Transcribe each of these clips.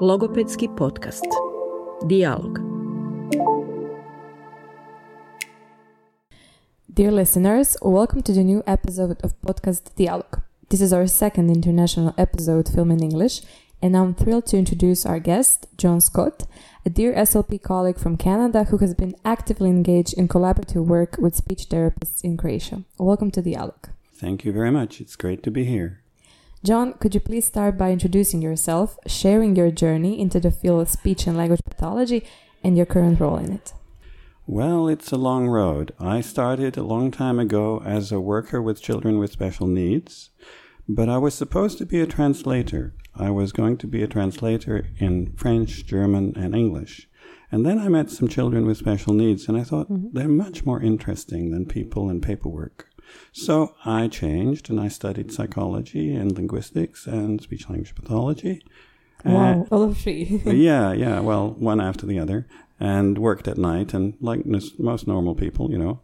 Logopedski podcast. Dialog. Dear listeners, welcome to the new episode of Podcast Dialog. This is our second international episode filmed in English, and I'm thrilled to introduce our guest, John Scott, a dear SLP colleague from Canada who has been actively engaged in collaborative work with speech therapists in Croatia. Welcome to Dialog. Thank you very much. It's great to be here. John, could you please start by introducing yourself, sharing your journey into the field of speech and language pathology, and your current role in it? Well, it's a long road. I started a long time ago as a worker with children with special needs, but I was supposed to be a translator. I was going to be a translator in French, German, and English. And then I met some children with special needs, and I thought mm-hmm. they're much more interesting than people and paperwork. So I changed and I studied psychology and linguistics and speech language pathology. Wow, all of three. yeah, yeah. Well, one after the other, and worked at night. And like most normal people, you know,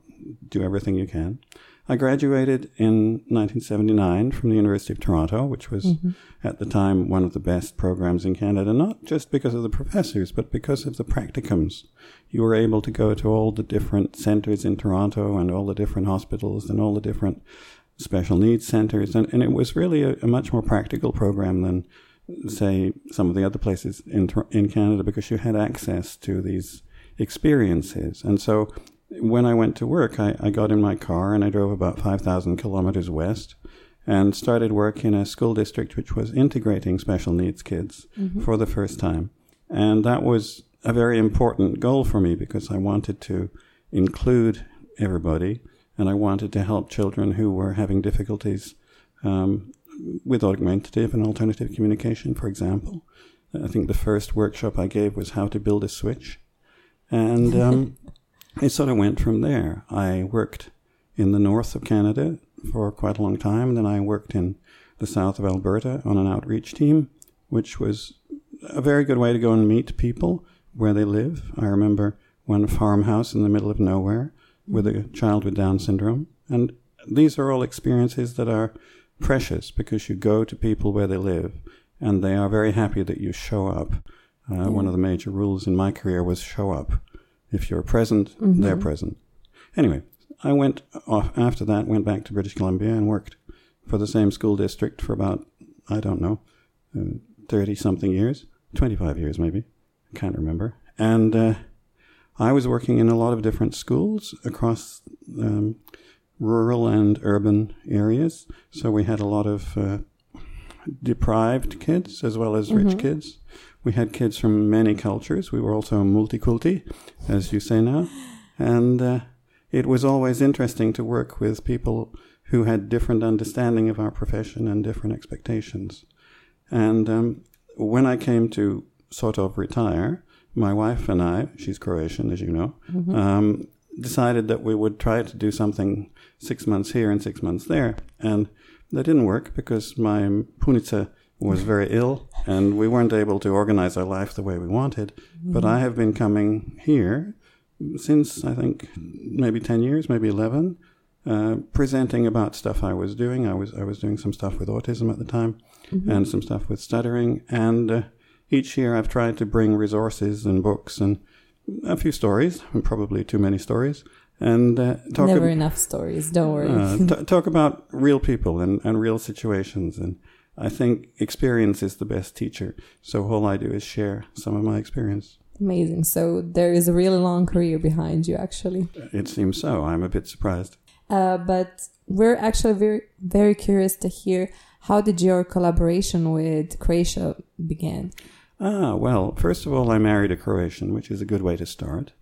do everything you can. I graduated in 1979 from the University of Toronto, which was mm-hmm. at the time one of the best programs in Canada, not just because of the professors, but because of the practicums. You were able to go to all the different centers in Toronto and all the different hospitals and all the different special needs centers. And, and it was really a, a much more practical program than, say, some of the other places in, in Canada because you had access to these experiences. And so when I went to work, I, I got in my car and I drove about 5,000 kilometers west and started work in a school district which was integrating special needs kids mm-hmm. for the first time. And that was a very important goal for me because I wanted to include everybody and I wanted to help children who were having difficulties um, with augmentative and alternative communication, for example. I think the first workshop I gave was how to build a switch. And um, it sort of went from there. I worked in the north of Canada for quite a long time. And then I worked in the south of Alberta on an outreach team, which was a very good way to go and meet people where they live. I remember one farmhouse in the middle of nowhere with a child with Down syndrome. And these are all experiences that are precious because you go to people where they live and they are very happy that you show up. Uh, yeah. One of the major rules in my career was show up. If you're present, mm-hmm. they're present. Anyway, I went off after that, went back to British Columbia and worked for the same school district for about, I don't know, 30 uh, something years, 25 years maybe. I can't remember. And uh, I was working in a lot of different schools across um, rural and urban areas. So we had a lot of uh, deprived kids as well as mm-hmm. rich kids. We had kids from many cultures. We were also multiculti, as you say now. And uh, it was always interesting to work with people who had different understanding of our profession and different expectations. And um, when I came to sort of retire, my wife and I, she's Croatian, as you know, mm-hmm. um, decided that we would try to do something six months here and six months there. And that didn't work because my punica was very ill and we weren't able to organize our life the way we wanted. Mm-hmm. But I have been coming here since I think maybe 10 years, maybe 11, uh, presenting about stuff I was doing. I was, I was doing some stuff with autism at the time mm-hmm. and some stuff with stuttering. And uh, each year I've tried to bring resources and books and a few stories, and probably too many stories, and uh, talk never ab- enough stories. Don't worry. uh, t- talk about real people and, and real situations and I think experience is the best teacher. So all I do is share some of my experience. Amazing. So there is a really long career behind you, actually. It seems so. I'm a bit surprised. Uh, but we're actually very, very curious to hear how did your collaboration with Croatia begin? Ah, well, first of all, I married a Croatian, which is a good way to start.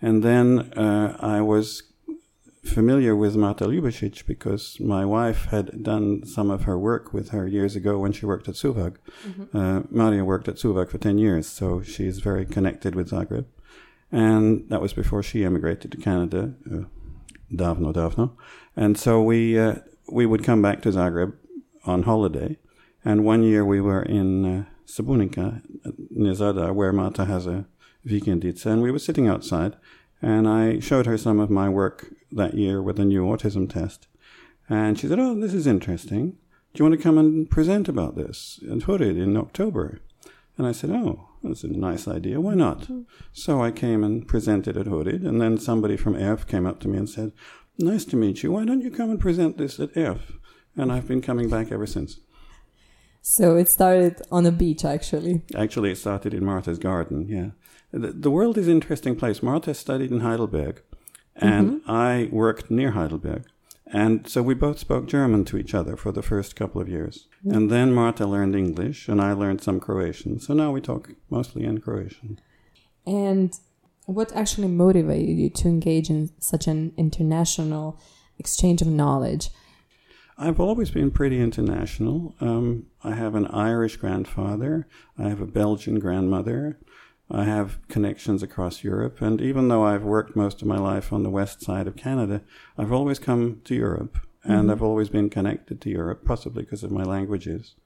And then uh, I was familiar with Marta Ljubicic because my wife had done some of her work with her years ago when she worked at Suvag. Mm-hmm. Uh, Maria worked at Suvag for 10 years, so she is very connected with Zagreb. And that was before she emigrated to Canada, uh, davno, davno. And so we, uh, we would come back to Zagreb on holiday. And one year we were in uh, Sabunike, near Zadar, where Marta has a vikendica, and we were sitting outside and I showed her some of my work that year with a new autism test. And she said, Oh, this is interesting. Do you want to come and present about this in Thurid in October? And I said, Oh, that's a nice idea. Why not? So I came and presented at Hooded, and then somebody from ERF came up to me and said, Nice to meet you. Why don't you come and present this at ERF? And I've been coming back ever since. So it started on a beach, actually. Actually, it started in Marta's garden, yeah. The, the world is an interesting place. Marta studied in Heidelberg, and I worked near Heidelberg. And so we both spoke German to each other for the first couple of years. And then Marta learned English, and I learned some Croatian. So now we talk mostly in Croatian. And what actually motivated you to engage in such an international exchange of knowledge? I've always been pretty international. Um, I have an Irish grandfather, I have a Belgian grandmother, I have connections across Europe, and even though I've worked most of my life on the west side of Canada, I've always come to Europe, and mm-hmm. I've always been connected to Europe, possibly because of my languages,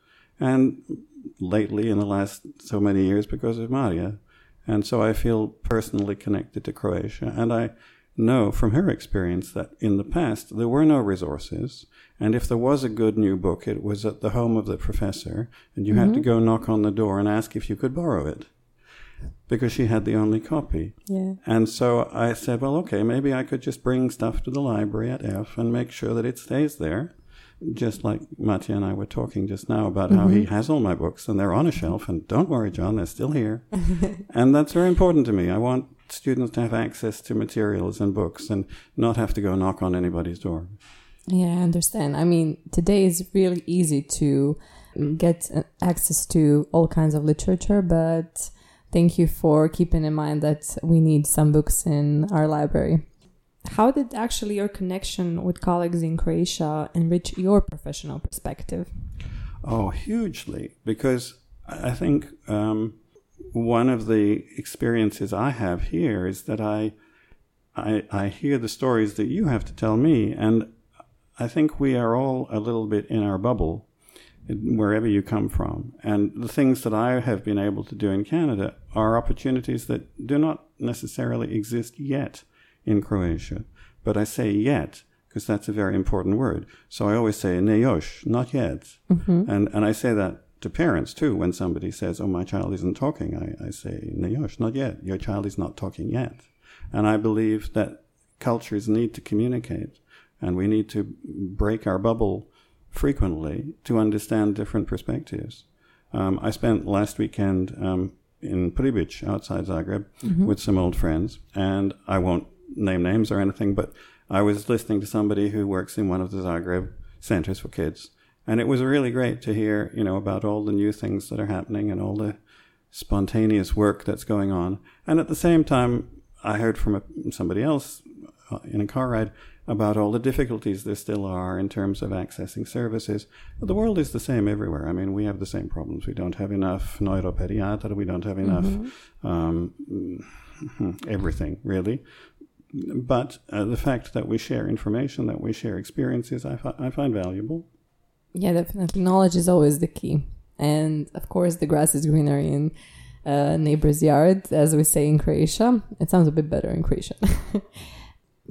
and lately in the last so many years because of Maria. And so I feel personally connected to Croatia, and I know from her experience that in the past there were no resources, and if there was a good new book, it was at the home of the professor, and you had to mm-hmm. go knock on the door and ask if you could borrow it because she had the only copy. Yeah. And so I said, well, okay, maybe I could just bring stuff to the library at F and make sure that it stays there. Just like Mattia and I were talking just now about how he mm-hmm. has all my books and they're on a shelf. And don't worry, John, they're still here. and that's very important to me. I want students to have access to materials and books and not have to go knock on anybody's door. Yeah, I understand. I mean, today is really easy to get access to all kinds of literature, but thank you for keeping in mind that we need some books in our library. How did actually your connection with colleagues in Croatia enrich your professional perspective? Oh, hugely. Because I think um, one of the experiences I have here is that I, I, I hear the stories that you have to tell me, and I think we are all a little bit in our bubble, wherever you come from. And the things that I have been able to do in Canada are opportunities that do not necessarily exist yet in Croatia. But I say yet because that's a very important word. So I always say ne još, not yet. Mm-hmm. And, and I say that to parents too when somebody says, oh, my child isn't talking. I, I say ne još, not yet. Your child is not talking yet. And I believe that cultures need to communicate and we need to break our bubble frequently to understand different perspectives. Um, I spent last weekend um, in Pribic outside Zagreb with some old friends, and I won't name names or anything, but I was listening to somebody who works in one of the Zagreb centers for kids, and it was really great to hear, you know, about all the new things that are happening and all the spontaneous work that's going on. And at the same time, I heard from a, somebody else uh, in a car ride about all the difficulties there still are in terms of accessing services. The world is the same everywhere. I mean, we have the same problems. We don't have enough neuropediatra. We don't have enough um, everything, really. But uh, the fact that we share information, that we share experiences, I, fi- I find valuable. Yeah, definitely. Knowledge is always the key. And of course, the grass is greener in uh, neighbor's yard, as we say in Croatia. It sounds a bit better in Croatian.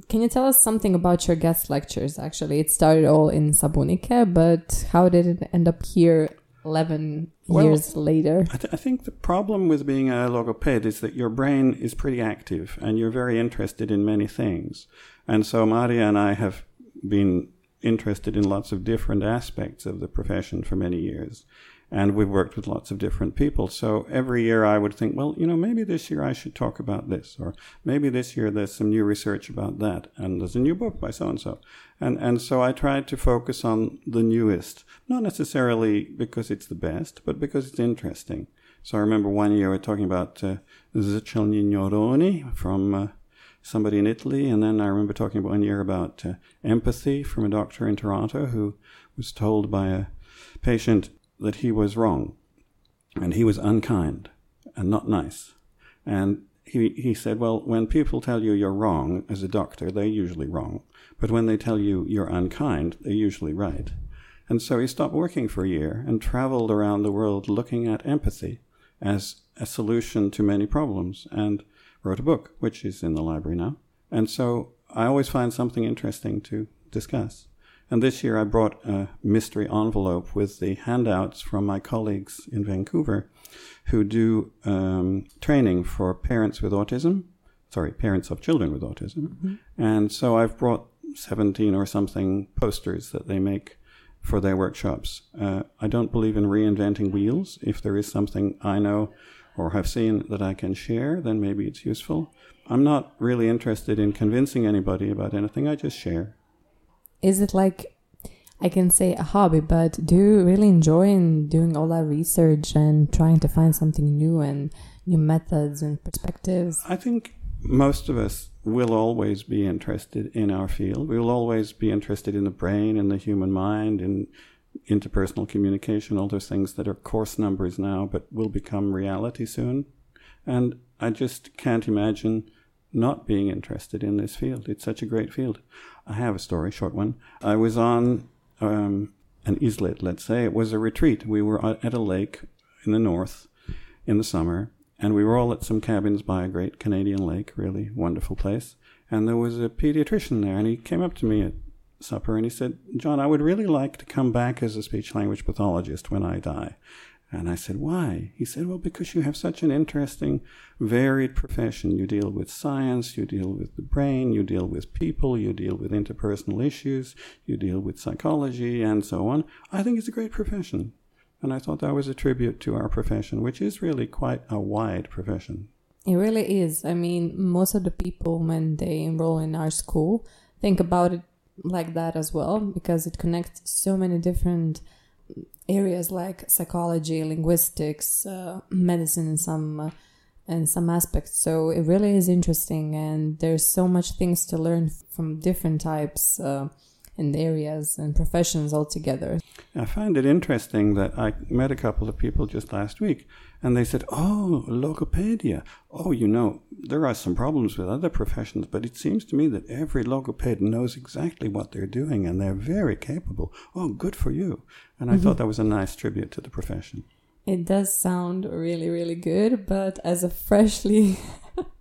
Can you tell us something about your guest lectures? Actually, it started all in Sabunike, but how did it end up here 11 Well, years later? I, th- I think the problem with being a logoped is that your brain is pretty active and you're very interested in many things. And so Maria and I have been interested in lots of different aspects of the profession for many years. And we've worked with lots of different people. So every year I would think, well, you know, maybe this year I should talk about this, or maybe this year there's some new research about that, and there's a new book by so and so. And and so I tried to focus on the newest, not necessarily because it's the best, but because it's interesting. So I remember one year we were talking about uh, Neuroni from uh, somebody in Italy, and then I remember talking one year about uh, empathy from a doctor in Toronto who was told by a patient that he was wrong, and he was unkind and not nice. And he, he said, Well, when people tell you you're wrong as a doctor, they're usually wrong. But when they tell you you're unkind, they're usually right. And so he stopped working for a year and traveled around the world looking at empathy as a solution to many problems and wrote a book, which is in the library now. And so I always find something interesting to discuss. And this year I brought a mystery envelope with the handouts from my colleagues in Vancouver who do um, training for parents with autism, sorry, parents of children with autism. And so I've brought 17 or something posters that they make for their workshops. Uh, I don't believe in reinventing wheels. If there is something I know or have seen that I can share, then maybe it's useful. I'm not really interested in convincing anybody about anything. I just share. Is it like I can say a hobby, but do you really enjoy in doing all that research and trying to find something new and new methods and perspectives? I think most of us will always be interested in our field. We will always be interested in the brain and the human mind and interpersonal communication, all those things that are course numbers now, but will become reality soon. And I just can't imagine not being interested in this field. It's such a great field. I have a story, short one. I was on um, an islet, let's say. It was a retreat. We were at a lake in the north in the summer, and we were all at some cabins by a great Canadian lake, really wonderful place. And there was a pediatrician there, and he came up to me at supper and he said, John, I would really like to come back as a speech language pathologist when I die. And I said, Why? He said, Well, because you have such an interesting, varied profession. You deal with science, you deal with the brain, you deal with people, you deal with interpersonal issues, you deal with psychology, and so on. I think it's a great profession. And I thought that was a tribute to our profession, which is really quite a wide profession. It really is. I mean, most of the people, when they enroll in our school, think about it like that as well, because it connects so many different areas like psychology, linguistics, uh, medicine, in some uh, in some aspects. So it really is interesting, and there's so much things to learn from different types uh, and areas and professions altogether. I find it interesting that I met a couple of people just last week and they said, Oh, logopedia. Oh, you know, there are some problems with other professions, but it seems to me that every logoped knows exactly what they're doing and they're very capable. Oh, good for you. And I mm-hmm. thought that was a nice tribute to the profession. It does sound really, really good, but as a freshly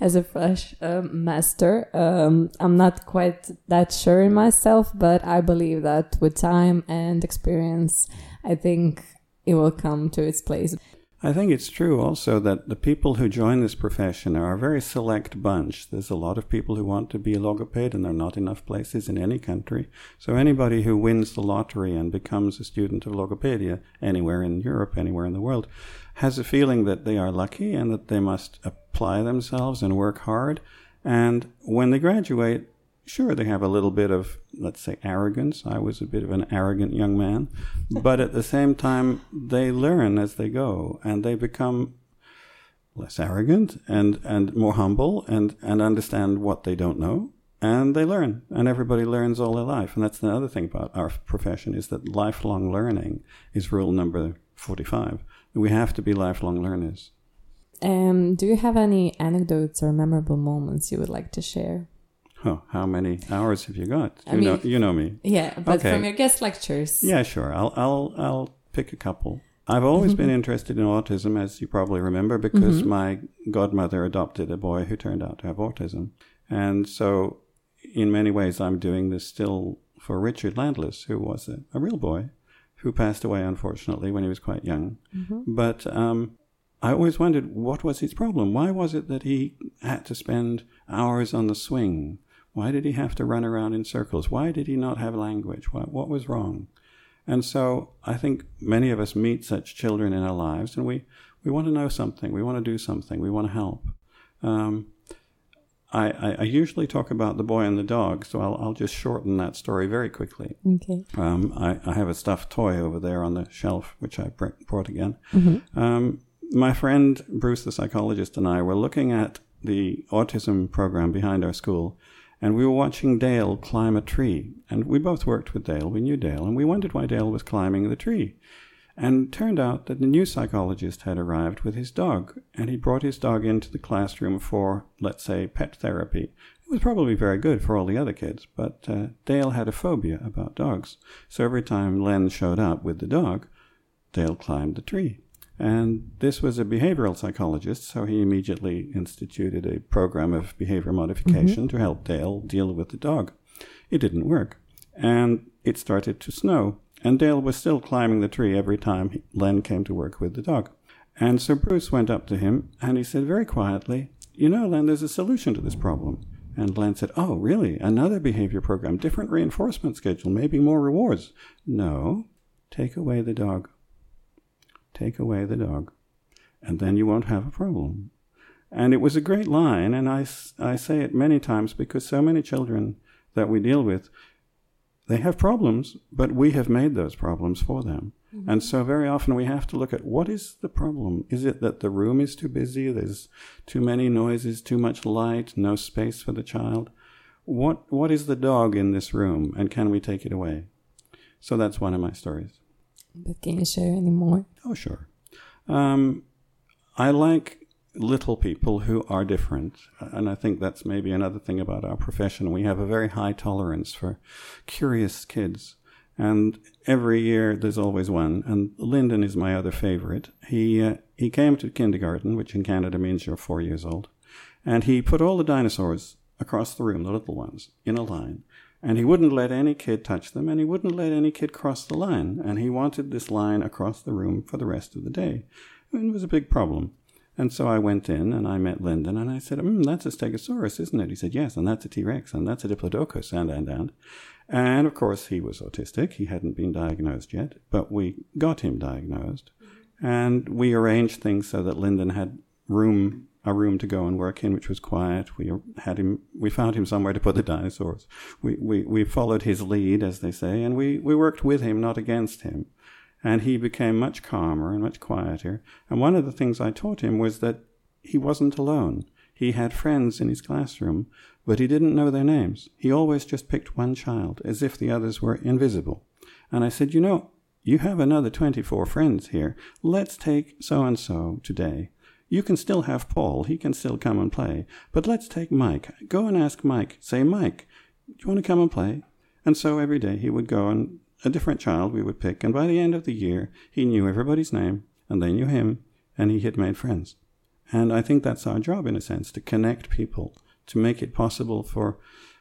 as a fresh um, master. Um, I'm not quite that sure in myself, but I believe that with time and experience, I think it will come to its place. I think it's true also that the people who join this profession are a very select bunch. There's a lot of people who want to be a logoped, and there are not enough places in any country. So anybody who wins the lottery and becomes a student of logopedia anywhere in Europe, anywhere in the world, has a feeling that they are lucky and that they must apply themselves and work hard. And when they graduate, sure, they have a little bit of, let's say, arrogance. I was a bit of an arrogant young man. but at the same time, they learn as they go and they become less arrogant and, and more humble and, and understand what they don't know. And they learn, and everybody learns all their life. And that's the other thing about our profession is that lifelong learning is rule number 45. We have to be lifelong learners. Um, do you have any anecdotes or memorable moments you would like to share? Oh, how many hours have you got? I You mean- know, you know me. Yeah, but Okay. from your guest lectures. Yeah, sure. I'll I'll I'll pick a couple. I've always been interested in autism, as you probably remember, because my godmother adopted a boy who turned out to have autism, and so in many ways, I'm doing this still for Richard Landless, who was a, a real boy, who passed away unfortunately when he was quite young. But um, I always wondered what was his problem. Why was it that he had to spend hours on the swing? Why did he have to run around in circles? Why did he not have language? What, what was wrong? And so I think many of us meet such children in our lives and we, we want to know something. We want to do something. We want to help. Um, I, I, I usually talk about the boy and the dog, so I'll, I'll just shorten that story very quickly. Okay. Um, I, I have a stuffed toy over there on the shelf, which I br- brought again. Um, my friend Bruce, the psychologist, and I were looking at the autism program behind our school, and we were watching Dale climb a tree. And we both worked with Dale. We knew Dale, and we wondered why Dale was climbing the tree. And it turned out that the new psychologist had arrived with his dog, and he brought his dog into the classroom for, let's say, pet therapy. It was probably very good for all the other kids, but uh, Dale had a phobia about dogs. So every time Len showed up with the dog, Dale climbed the tree. And this was a behavioral psychologist, so he immediately instituted a program of behavior modification to help Dale deal with the dog. It didn't work. and it started to snow. And Dale was still climbing the tree every time Len came to work with the dog. And so Bruce went up to him and he said very quietly, You know, Len, there's a solution to this problem. And Len said, Oh, really? Another behavior program, different reinforcement schedule, maybe more rewards. No, take away the dog. Take away the dog. And then you won't have a problem. And it was a great line, and I, I say it many times because so many children that we deal with they have problems, but we have made those problems for them. Mm-hmm. And so very often we have to look at what is the problem? Is it that the room is too busy? There's too many noises, too much light, no space for the child? What, what is the dog in this room and can we take it away? So that's one of my stories. But can you share any more? Oh, sure. Um, I like little people who are different. And I think that's maybe another thing about our profession. We have a very high tolerance for curious kids. And every year there's always one. And Lyndon is my other favorite. He, uh, he came to kindergarten, which in Canada means you're four years old. And he put all the dinosaurs across the room, the little ones, in a line. And he wouldn't let any kid touch them, and he wouldn't let any kid cross the line. And he wanted this line across the room for the rest of the day. And it was a big problem. And so I went in and I met Lyndon and I said, mm, that's a Stegosaurus, isn't it? He said, yes, and that's a T-Rex and that's a Diplodocus and, and, and. And of course he was autistic. He hadn't been diagnosed yet, but we got him diagnosed. And we arranged things so that Lyndon had room, a room to go and work in, which was quiet. We had him, we found him somewhere to put the dinosaurs. We, we, we followed his lead, as they say, and we, we worked with him, not against him and he became much calmer and much quieter. And one of the things I taught him was that he wasn't alone. He had friends in his classroom, but he didn't know their names. He always just picked one child, as if the others were invisible. And I said, You know, you have another 24 friends here. Let's take so and so today. You can still have Paul. He can still come and play. But let's take Mike. Go and ask Mike. Say, Mike, do you want to come and play? And so every day he would go and a different child we would pick, and by the end of the year, he knew everybody's name, and they knew him, and he had made friends. And I think that's our job, in a sense, to connect people, to make it possible for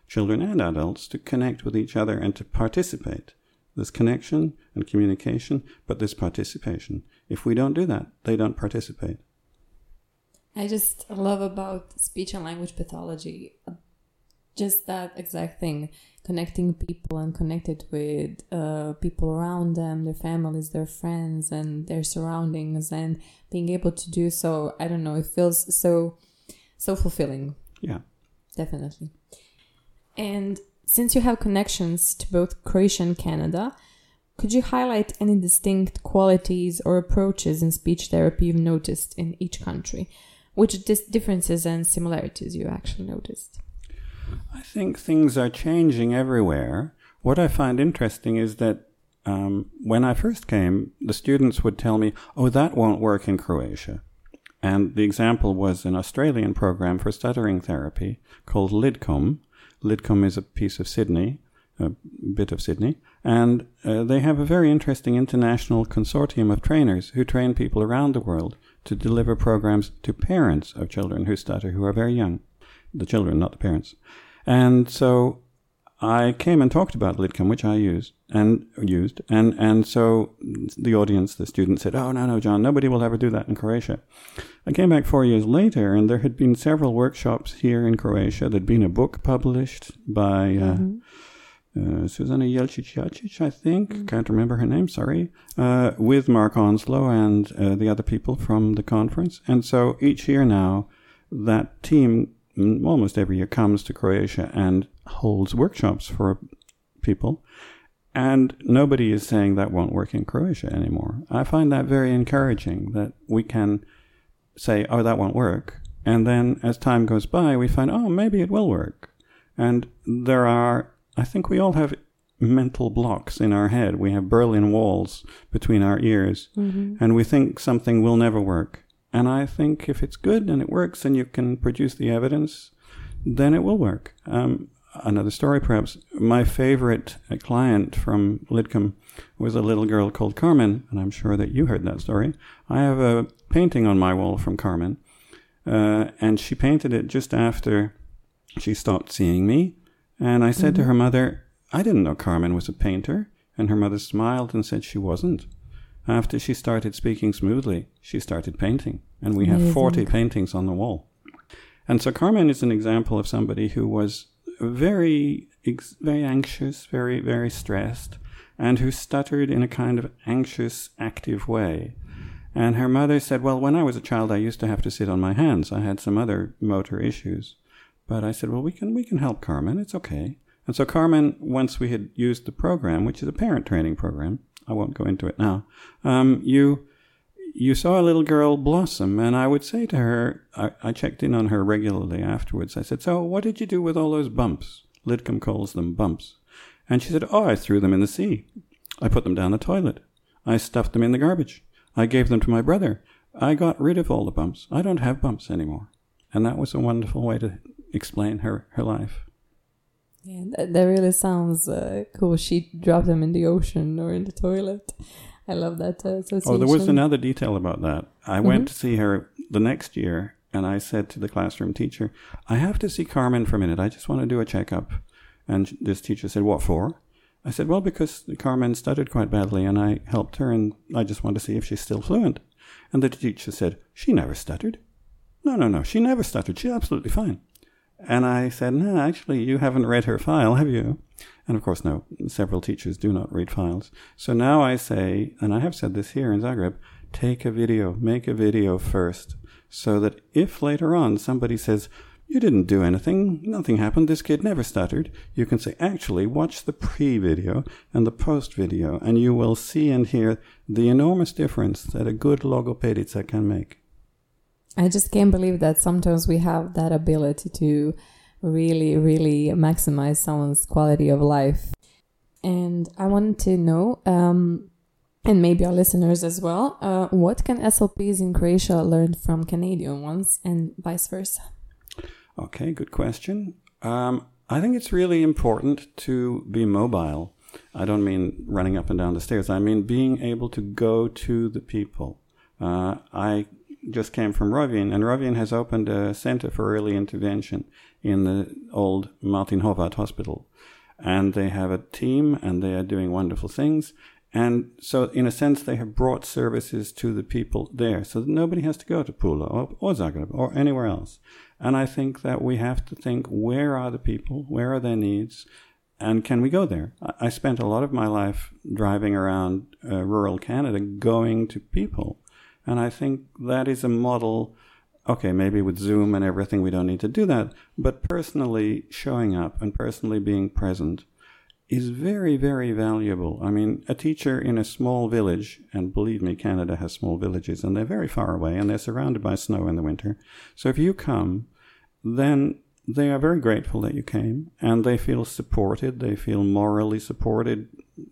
children and adults to connect with each other and to participate. There's connection and communication, but there's participation. If we don't do that, they don't participate. I just love about speech and language pathology just that exact thing connecting people and connected with uh, people around them their families their friends and their surroundings and being able to do so i don't know it feels so so fulfilling. Yeah. Definitely. And since you have connections to both croatia and canada could you highlight any distinct qualities or approaches in speech therapy you've noticed in each country? Which differences and similarities you actually noticed I think things are changing everywhere. What I find interesting is that um, when I first came, the students would tell me, oh, that won't work in Croatia. And the example was an Australian program for stuttering therapy called Lidcombe. Lidcombe is a piece of Sydney, a bit of Sydney, and uh, they have a very interesting international consortium of trainers who train people around the world to deliver programs to parents of children who stutter who are very young the children, not the parents. And so I came and talked about Lidcombe, which I used and used, and and so the audience, the students said, "Oh no, no, John, nobody will ever do that in Croatia." I came back four years later, and there had been several workshops here in Croatia. There'd been a book published by. Uh, mm-hmm. Uh, Susanna Jelcic I think. Mm-hmm. Can't remember her name, sorry. Uh, with Mark Onslow and uh, the other people from the conference. And so each year now, that team almost every year comes to Croatia and holds workshops for people. And nobody is saying that won't work in Croatia anymore. I find that very encouraging that we can say, oh, that won't work. And then as time goes by, we find, oh, maybe it will work. And there are, I think we all have mental blocks in our head. We have Berlin walls between our ears, mm-hmm. and we think something will never work. And I think if it's good and it works and you can produce the evidence, then it will work. Um, another story, perhaps. My favorite client from Lidcombe was a little girl called Carmen, and I'm sure that you heard that story. I have a painting on my wall from Carmen, uh, and she painted it just after she stopped seeing me. And I said mm-hmm. to her mother, I didn't know Carmen was a painter. And her mother smiled and said she wasn't. After she started speaking smoothly, she started painting. And we have 40 paintings on the wall. And so Carmen is an example of somebody who was very, very anxious, very, very stressed, and who stuttered in a kind of anxious, active way. And her mother said, Well, when I was a child, I used to have to sit on my hands. I had some other motor issues. But I said, Well, we can, we can help Carmen. It's okay. And so Carmen, once we had used the program, which is a parent training program, I won't go into it now, um, you, you saw a little girl blossom. And I would say to her, I, I checked in on her regularly afterwards. I said, So what did you do with all those bumps? Lidcombe calls them bumps. And she said, Oh, I threw them in the sea. I put them down the toilet. I stuffed them in the garbage. I gave them to my brother. I got rid of all the bumps. I don't have bumps anymore. And that was a wonderful way to explain her, her life. Yeah, that, that really sounds uh, cool. She dropped them in the ocean or in the toilet. I love that uh, association. Oh, there was another detail about that. I mm-hmm. went to see her the next year, and I said to the classroom teacher, I have to see Carmen for a minute. I just want to do a checkup. And this teacher said, What for? I said, Well, because Carmen stuttered quite badly, and I helped her, and I just want to see if she's still fluent. And the teacher said, She never stuttered. No, no, no, she never stuttered. She's absolutely fine. And I said, No, actually, you haven't read her file, have you? And of course, no, several teachers do not read files. So now I say, and I have said this here in Zagreb, take a video, make a video first, so that if later on somebody says, you didn't do anything, nothing happened, this kid never stuttered, you can say, actually, watch the pre video and the post video, and you will see and hear the enormous difference that a good logopedica can make. I just can't believe that sometimes we have that ability to really, really maximize someone's quality of life. And I wanted to know, um, and maybe our listeners as well, uh, what can SLPs in Croatia learn from Canadian ones and vice versa? Okay, good question. Um, I think it's really important to be mobile. I don't mean running up and down the stairs. I mean being able to go to the people. Uh, I just came from Rovinj, and Rovinj has opened a center for early intervention in the old Martin Horvat Hospital. And they have a team, and they are doing wonderful things. And so, in a sense, they have brought services to the people there, so that nobody has to go to Pula or, or Zagreb or anywhere else. And I think that we have to think where are the people, where are their needs, and can we go there? I spent a lot of my life driving around uh, rural Canada going to people and I think that is a model. Okay, maybe with Zoom and everything, we don't need to do that. But personally showing up and personally being present is very, very valuable. I mean, a teacher in a small village, and believe me, Canada has small villages, and they're very far away, and they're surrounded by snow in the winter. So if you come, then they are very grateful that you came, and they feel supported. They feel morally supported,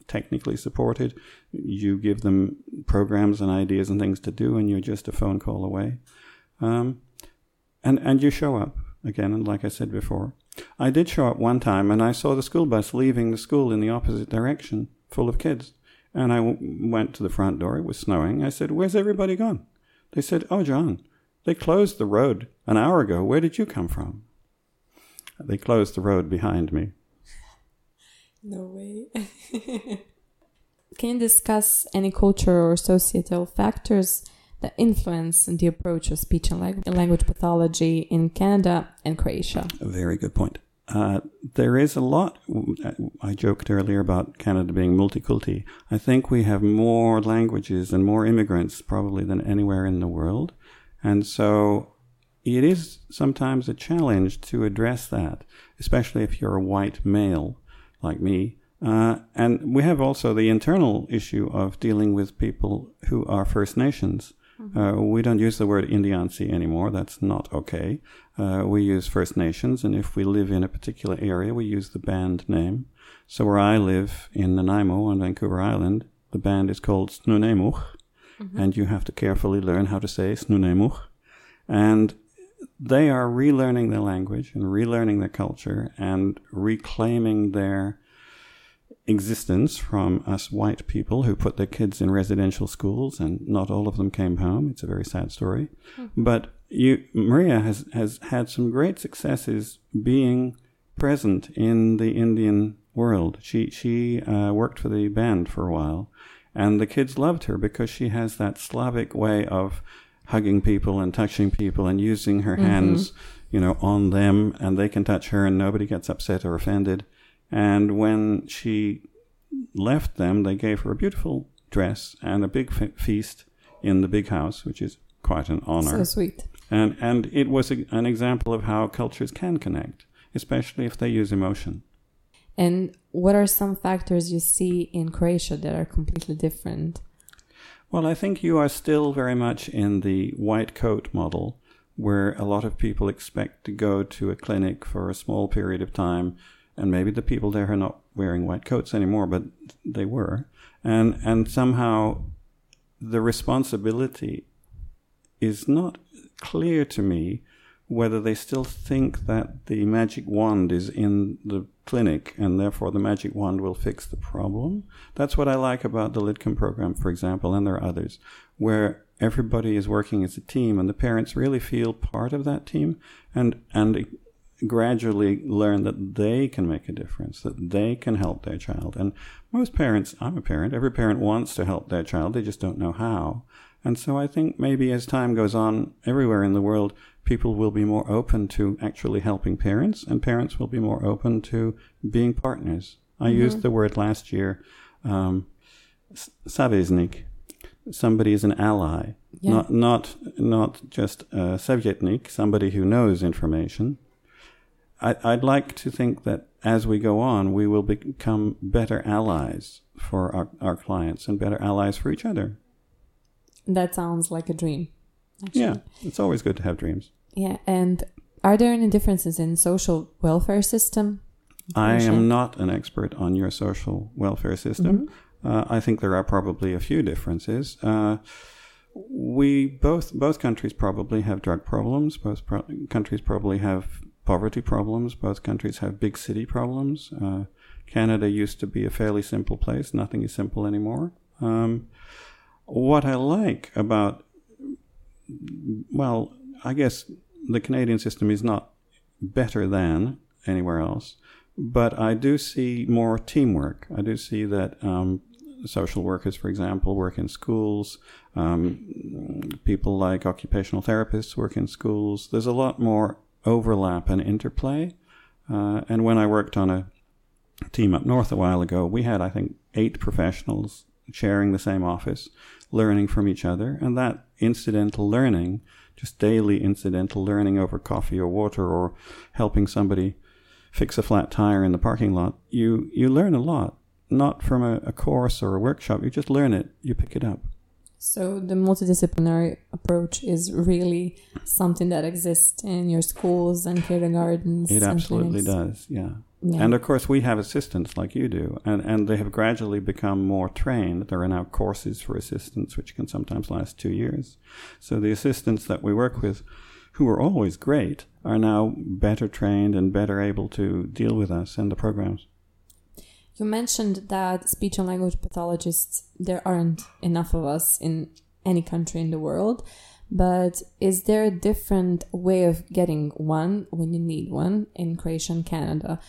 technically supported. You give them programs and ideas and things to do, and you're just a phone call away. Um, and and you show up again. And like I said before, I did show up one time, and I saw the school bus leaving the school in the opposite direction, full of kids. And I w- went to the front door. It was snowing. I said, "Where's everybody gone?" They said, "Oh, John, they closed the road an hour ago. Where did you come from?" They closed the road behind me. No way. Can you discuss any cultural or societal factors that influence the approach of speech and language pathology in Canada and Croatia? A very good point. Uh, there is a lot. I joked earlier about Canada being multiculti. I think we have more languages and more immigrants probably than anywhere in the world. And so it is sometimes a challenge to address that, especially if you're a white male like me. Uh, and we have also the internal issue of dealing with people who are First Nations. Mm-hmm. Uh, we don't use the word Indiansi anymore. That's not okay. Uh, we use First Nations, and if we live in a particular area, we use the band name. So where I live in Nanaimo on Vancouver Island, the band is called Snuneymuxw, mm-hmm. and you have to carefully learn how to say Snuneymuxw. And they are relearning their language and relearning their culture and reclaiming their existence from us white people who put their kids in residential schools and not all of them came home. It's a very sad story. Mm-hmm. But you, Maria has, has had some great successes being present in the Indian world. She she uh, worked for the band for a while, and the kids loved her because she has that Slavic way of hugging people and touching people and using her mm-hmm. hands, you know, on them, and they can touch her and nobody gets upset or offended. And when she left them, they gave her a beautiful dress and a big fe- feast in the big house, which is quite an honor. So sweet. And and it was a, an example of how cultures can connect, especially if they use emotion. And what are some factors you see in Croatia that are completely different? Well, I think you are still very much in the white coat model, where a lot of people expect to go to a clinic for a small period of time, and maybe the people there are not wearing white coats anymore, but they were, and and somehow the responsibility is not clear to me whether they still think that the magic wand is in the clinic and therefore the magic wand will fix the problem. That's what I like about the Lidcombe program, for example, and there are others, where everybody is working as a team and the parents really feel part of that team and, and gradually learn that they can make a difference, that they can help their child. And most parents, I'm a parent, every parent wants to help their child, they just don't know how. And so I think maybe as time goes on everywhere in the world, people will be more open to actually helping parents, and parents will be more open to being partners. I Mm-hmm. used the word last year, um, saveznik. Somebody is an ally, Yeah. not not not just a savjetnik, somebody who knows information. I, I'd like to think that as we go on, we will become better allies for our, our clients and better allies for each other. That sounds like a dream. Actually. Yeah, it's always good to have dreams. Yeah. And are there any differences in social welfare system? I am not an expert on your social welfare system. Uh, I think there are probably a few differences. Uh, we both both countries probably have drug problems. Both pro- countries probably have poverty problems. Both countries have big city problems. Uh, Canada used to be a fairly simple place. Nothing is simple anymore. Um, what I like about, well, I guess the Canadian system is not better than anywhere else, but I do see more teamwork. I do see that um, social workers, for example, work in schools. Um, people like occupational therapists work in schools. There's a lot more overlap and interplay. Uh, and when I worked on a team up north a while ago, we had, I think, eight professionals sharing the same office, learning from each other. And that incidental learning, just daily incidental learning over coffee or water or helping somebody fix a flat tire in the parking lot, you, you learn a lot. Not from a, a course or a workshop, you just learn it, you pick it up. So the multidisciplinary approach is really something that exists in your schools and kindergartens. It absolutely clinics. does, yeah. Yeah. And of course, we have assistants like you do, and, and they have gradually become more trained. There are now courses for assistants, which can sometimes last two years. So the assistants that we work with, who are always great, are now better trained and better able to deal with us and the programs. You mentioned that speech and language pathologists, there aren't enough of us in any country in the world. But is there a different way of getting one when you need one in Croatia and Canada?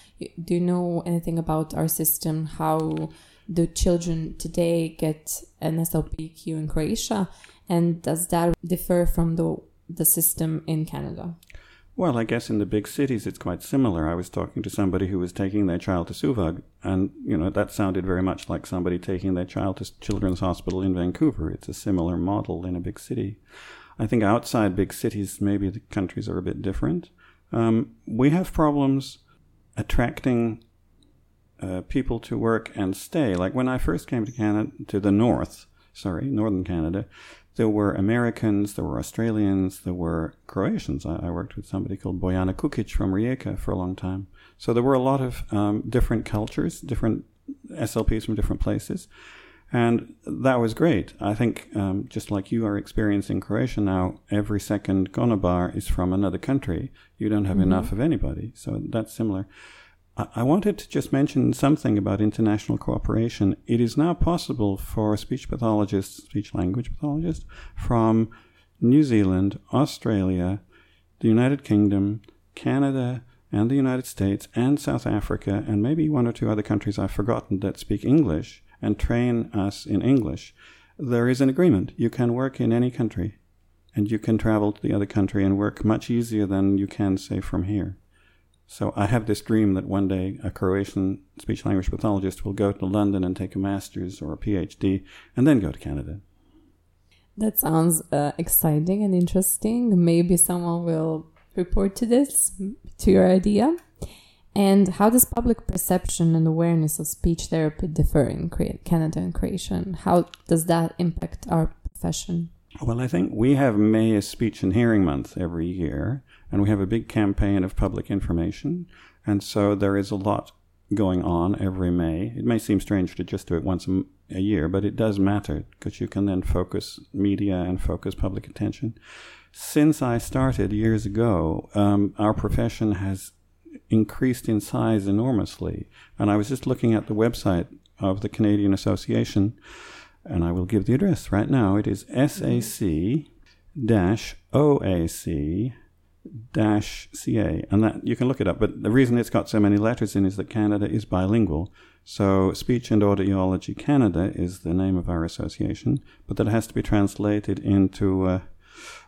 Do you know anything about our system? How do children today get an SLPQ in Croatia? And does that differ from the, the system in Canada? Well, I guess in the big cities it's quite similar. I was talking to somebody who was taking their child to Suvag, and you know that sounded very much like somebody taking their child to Children's Hospital in Vancouver. It's a similar model in a big city. I think outside big cities, maybe the countries are a bit different. Um, we have problems attracting uh, people to work and stay. Like when I first came to Canada, to the north, sorry, northern Canada, there were Americans, there were Australians, there were Croatians. I, I worked with somebody called Bojana Kukic from Rijeka for a long time. So there were a lot of um, different cultures, different SLPs from different places. And that was great. I think, um, just like you are experiencing Croatia now, every second konobar is from another country. You don't have enough of anybody. So that's similar. I I wanted to just mention something about international cooperation. It is now possible for speech pathologists, speech language pathologists from New Zealand, Australia, the United Kingdom, Canada, and the United States and South Africa and maybe one or two other countries I've forgotten that speak English and train us in English, there is an agreement. You can work in any country and you can travel to the other country and work much easier than you can, say, from here. So I have this dream that one day a Croatian speech language pathologist will go to London and take a master's or a PhD and then go to Canada. That sounds uh, exciting and interesting. Maybe someone will report to this, to your idea. And how does public perception and awareness of speech therapy differ in Canada and Croatia? How does that impact our profession? Well, I think we have May as Speech and Hearing Month every year, and we have a big campaign of public information. And so there is a lot going on every May. It may seem strange to just do it once a, a year, but it does matter because you can then focus media and focus public attention. Since I started years ago, um, our profession has increased in size enormously. And I was just looking at the website of the Canadian Association, and I will give the address right now. It is sac oac ca and that you can look it up but the reason it's got so many letters in is that canada is bilingual so speech and audiology canada is the name of our association but that has to be translated into uh,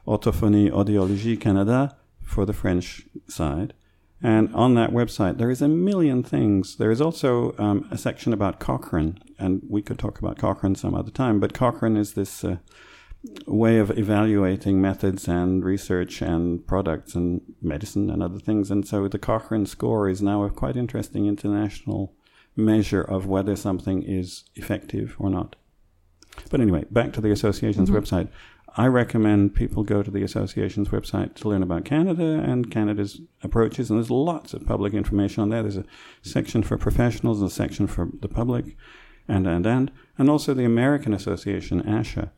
Orthophonie Audiologie Canada for the French side. And on that website, there is a million things. There is also um, a section about Cochrane, and we could talk about Cochrane some other time, but Cochrane is this uh, way of evaluating methods and research and products and medicine and other things. And so the Cochrane score is now a quite interesting international measure of whether something is effective or not. But anyway, back to the association's mm-hmm. website. I recommend people go to the association's website to learn about Canada and Canada's approaches. And there's lots of public information on there. There's a section for professionals, a section for the public, and, and, and. And also the American Association, ASHA,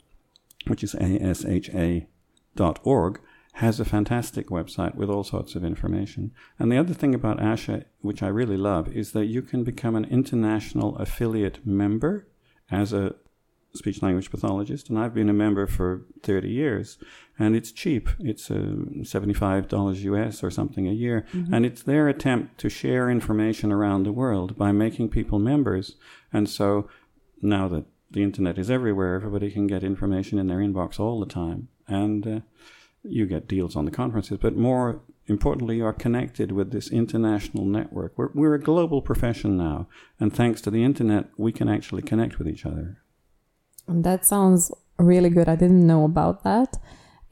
which is A-S-H-A dot org, has a fantastic website with all sorts of information. And the other thing about ASHA, which I really love, is that you can become an international affiliate member as a speech language pathologist, and I've been a member for 30 years. And it's cheap. It's uh, $75 US or something a year. Mm-hmm. And it's their attempt to share information around the world by making people members. And so now that the internet is everywhere, everybody can get information in their inbox all the time. And uh, you get deals on the conferences. But more importantly, you are connected with this international network. We're, we're a global profession now. And thanks to the internet, we can actually connect with each other. That sounds really good. I didn't know about that.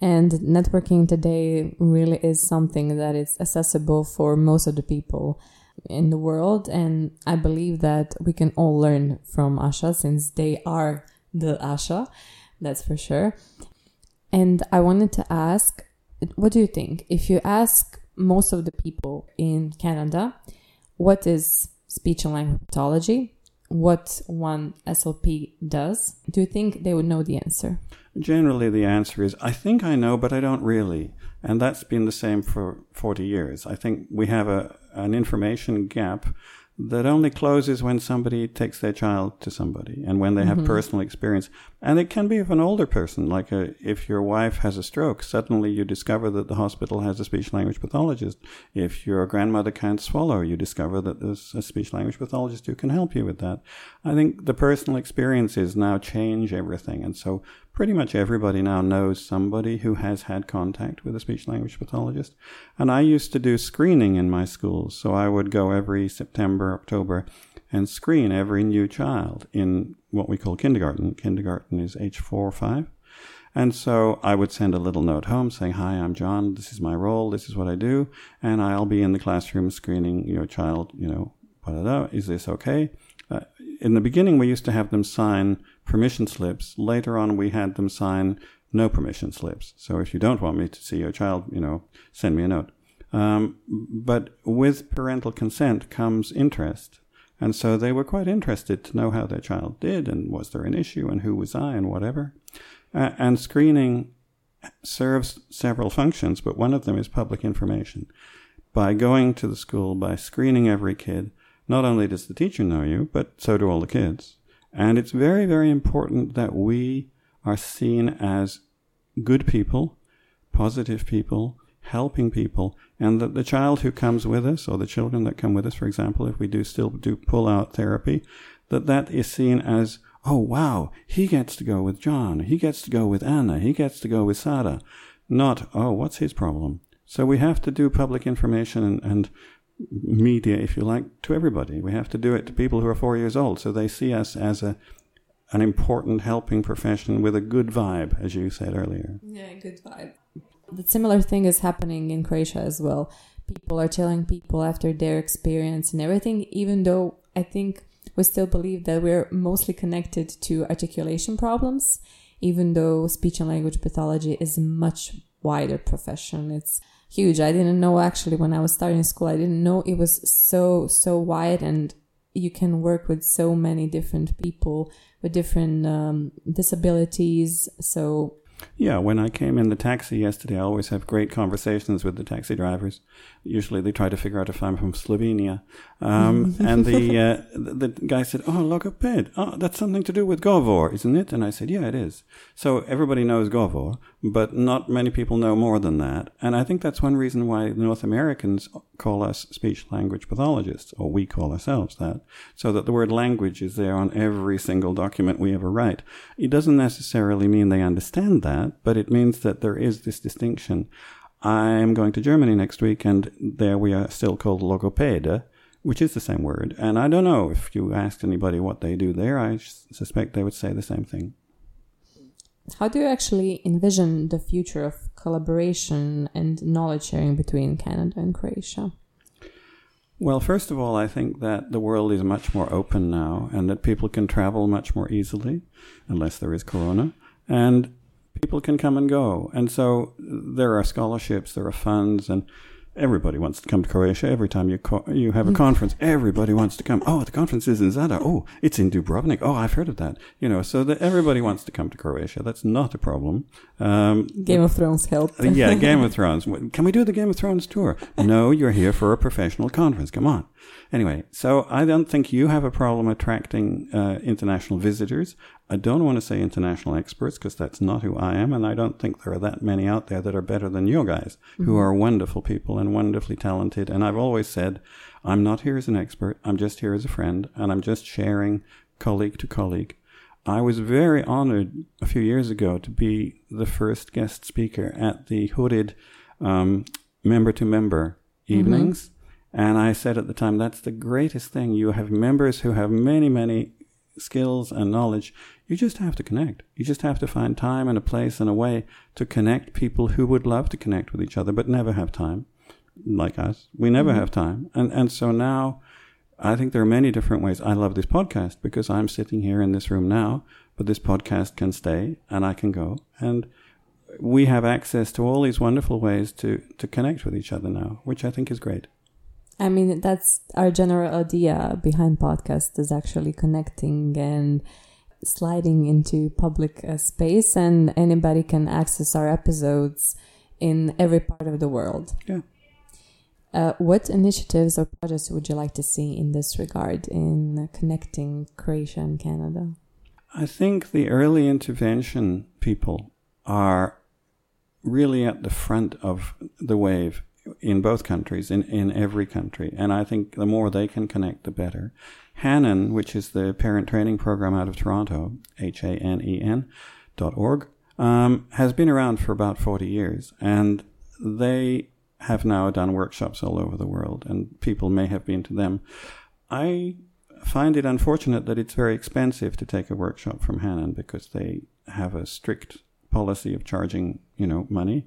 And networking today really is something that is accessible for most of the people in the world. And I believe that we can all learn from ASHA since they are the ASHA, that's for sure. And I wanted to ask, what do you think? If you ask most of the people in Canada, what is speech and language pathology? What one SLP does, do you think they would know the answer? Generally, the answer is I think I know, but I don't really. And that's been the same for 40 years. I think we have a, an information gap that only closes when somebody takes their child to somebody and when they have mm-hmm. personal experience. And it can be of an older person, like a, if your wife has a stroke, suddenly you discover that the hospital has a speech language pathologist. If your grandmother can't swallow, you discover that there's a speech language pathologist who can help you with that. I think the personal experiences now change everything. And so pretty much everybody now knows somebody who has had contact with a speech language pathologist. And I used to do screening in my schools. So I would go every September, October and screen every new child in what we call kindergarten. Kindergarten is age four or five. And so I would send a little note home saying, Hi, I'm John. This is my role. This is what I do. And I'll be in the classroom screening your child, you know, is this okay? Uh, in the beginning, we used to have them sign permission slips. Later on, we had them sign no permission slips. So if you don't want me to see your child, you know, send me a note. Um, but with parental consent comes interest. And so they were quite interested to know how their child did and was there an issue and who was I and whatever. Uh, and screening serves several functions, but one of them is public information. By going to the school, by screening every kid, not only does the teacher know you, but so do all the kids. And it's very, very important that we are seen as good people, positive people, helping people, and that the child who comes with us, or the children that come with us, for example, if we do still do pull out therapy, that that is seen as, oh wow, he gets to go with John, he gets to go with Anna, he gets to go with Sada, not, oh, what's his problem? So we have to do public information and, and media, if you like, to everybody. We have to do it to people who are four years old, so they see us as a an important helping profession with a good vibe, as you said earlier. Yeah, good vibe. The similar thing is happening in Croatia as well. People are telling people after their experience and everything, even though I think we still believe that we're mostly connected to articulation problems, even though speech and language pathology is a much wider profession. It's huge. I didn't know actually when I was starting school, I didn't know it was so, so wide and you can work with so many different people with different um, disabilities. So yeah, when I came in the taxi yesterday, I always have great conversations with the taxi drivers. Usually, they try to figure out if I'm from Slovenia. Um, and the, uh, the, the guy said, "Oh, logoped. Oh, that's something to do with Govor, isn't it?" And I said, "Yeah, it is." So everybody knows Govor, but not many people know more than that. And I think that's one reason why North Americans call us speech language pathologists, or we call ourselves that, so that the word language is there on every single document we ever write. It doesn't necessarily mean they understand that, but it means that there is this distinction. I'm going to Germany next week, and there we are still called logopede, which is the same word. And I don't know if you asked anybody what they do there, I suspect they would say the same thing. How do you actually envision the future of collaboration and knowledge sharing between Canada and Croatia? Well, first of all, I think that the world is much more open now and that people can travel much more easily, unless there is corona. And people can come and go. And so there are scholarships, there are funds, and everybody wants to come to Croatia. Every time you co- you have a conference, everybody wants to come. Oh, the conference is in Zadar. Oh, it's in Dubrovnik. Oh, I've heard of that. You know, so that everybody wants to come to Croatia. That's not a problem. Um, Game of Thrones help. yeah, Game of Thrones. Can we do the Game of Thrones tour? No, you're here for a professional conference. Come on. Anyway, so I don't think you have a problem attracting uh, international visitors. I don't want to say international experts because that's not who I am, and I don't think there are that many out there that are better than you guys, mm-hmm. who are wonderful people and wonderfully talented. And I've always said, I'm not here as an expert, I'm just here as a friend, and I'm just sharing colleague to colleague. I was very honored a few years ago to be the first guest speaker at the hooded member to member evenings. Mm-hmm. And I said at the time, that's the greatest thing. You have members who have many, many skills and knowledge. You just have to connect. You just have to find time and a place and a way to connect people who would love to connect with each other but never have time, like us. We never mm-hmm. have time. And, and so now I think there are many different ways. I love this podcast because I'm sitting here in this room now, but this podcast can stay and I can go. And we have access to all these wonderful ways to, to connect with each other now, which I think is great. I mean, that's our general idea behind podcast is actually connecting and sliding into public uh, space, and anybody can access our episodes in every part of the world. Yeah. Uh, what initiatives or projects would you like to see in this regard in connecting Croatia and Canada? I think the early intervention people are really at the front of the wave in both countries, in, in every country. And I think the more they can connect, the better. Hanen, which is the parent training program out of Toronto, H A N E N dot org, um, has been around for about 40 years. And they have now done workshops all over the world, and people may have been to them. I find it unfortunate that it's very expensive to take a workshop from Hanen because they have a strict policy of charging, you know, money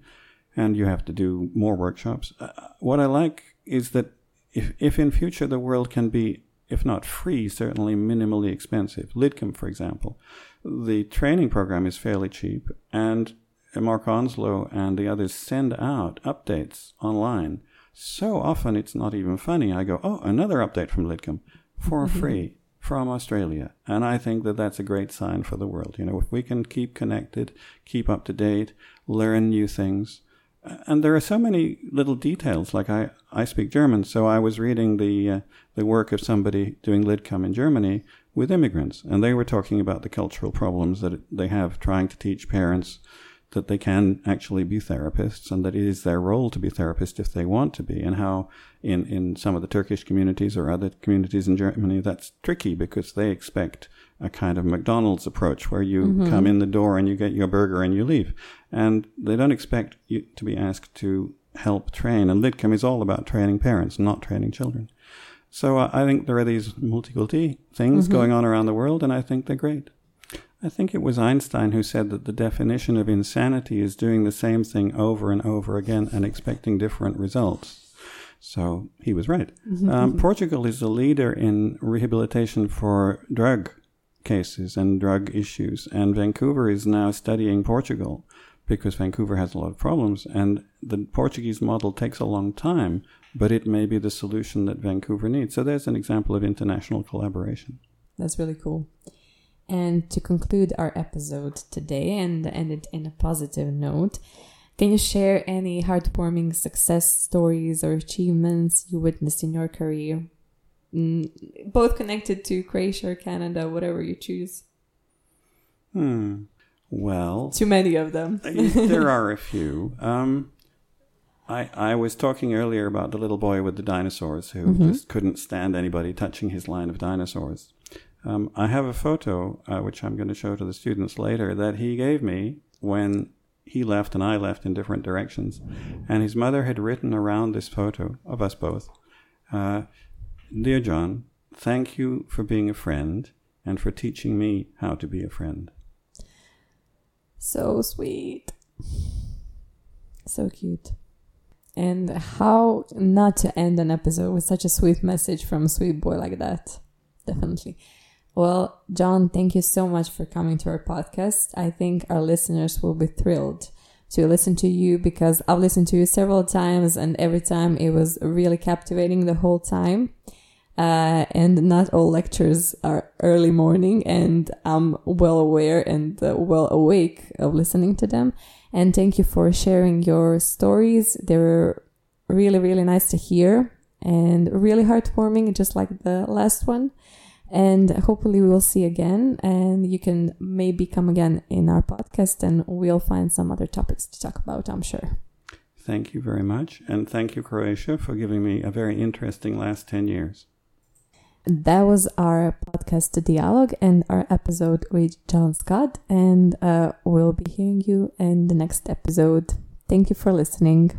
and you have to do more workshops. Uh, what I like is that if, if in future the world can be, if not free, certainly minimally expensive, Lidcombe, for example, the training program is fairly cheap, and Mark Onslow and the others send out updates online. So often it's not even funny. I go, oh, another update from Lidcombe for mm-hmm. free from Australia. And I think that that's a great sign for the world. You know, if we can keep connected, keep up to date, learn new things, and there are so many little details. Like I, I speak German, so I was reading the uh, the work of somebody doing Lidcombe in Germany with immigrants, and they were talking about the cultural problems that they have trying to teach parents that they can actually be therapists and that it is their role to be therapists if they want to be, and how in, in some of the Turkish communities or other communities in Germany that's tricky because they expect a kind of McDonald's approach where you mm-hmm. come in the door and you get your burger and you leave. And they don't expect you to be asked to help train. And Lidcombe is all about training parents, not training children. So uh, I think there are these multiculti things mm-hmm. going on around the world, and I think they're great. I think it was Einstein who said that the definition of insanity is doing the same thing over and over again and expecting different results. So he was right. Mm-hmm. Um, Portugal is a leader in rehabilitation for drug cases and drug issues, and Vancouver is now studying Portugal because Vancouver has a lot of problems, and the Portuguese model takes a long time, but it may be the solution that Vancouver needs. So there's an example of international collaboration. That's really cool. And to conclude our episode today and end it in a positive note, can you share any heartwarming success stories or achievements you witnessed in your career? Both connected to Croatia or Canada, whatever you choose. Hmm. Well, too many of them. there are a few. Um, I I was talking earlier about the little boy with the dinosaurs who mm-hmm. just couldn't stand anybody touching his line of dinosaurs. Um, I have a photo uh, which I'm going to show to the students later that he gave me when he left and I left in different directions, and his mother had written around this photo of us both, uh, "Dear John, thank you for being a friend and for teaching me how to be a friend." So sweet. So cute. And how not to end an episode with such a sweet message from a sweet boy like that. Definitely. Well, John, thank you so much for coming to our podcast. I think our listeners will be thrilled to listen to you because I've listened to you several times and every time it was really captivating the whole time. Uh, and not all lectures are early morning and I'm well aware and uh, well awake of listening to them. And thank you for sharing your stories. They were really, really nice to hear and really heartwarming, just like the last one. And hopefully we will see again and you can maybe come again in our podcast and we'll find some other topics to talk about, I'm sure. Thank you very much. And thank you, Croatia, for giving me a very interesting last 10 years. That was our podcast DijaLOG and our episode with John Scott, and uh, we'll be hearing you in the next episode. Thank you for listening.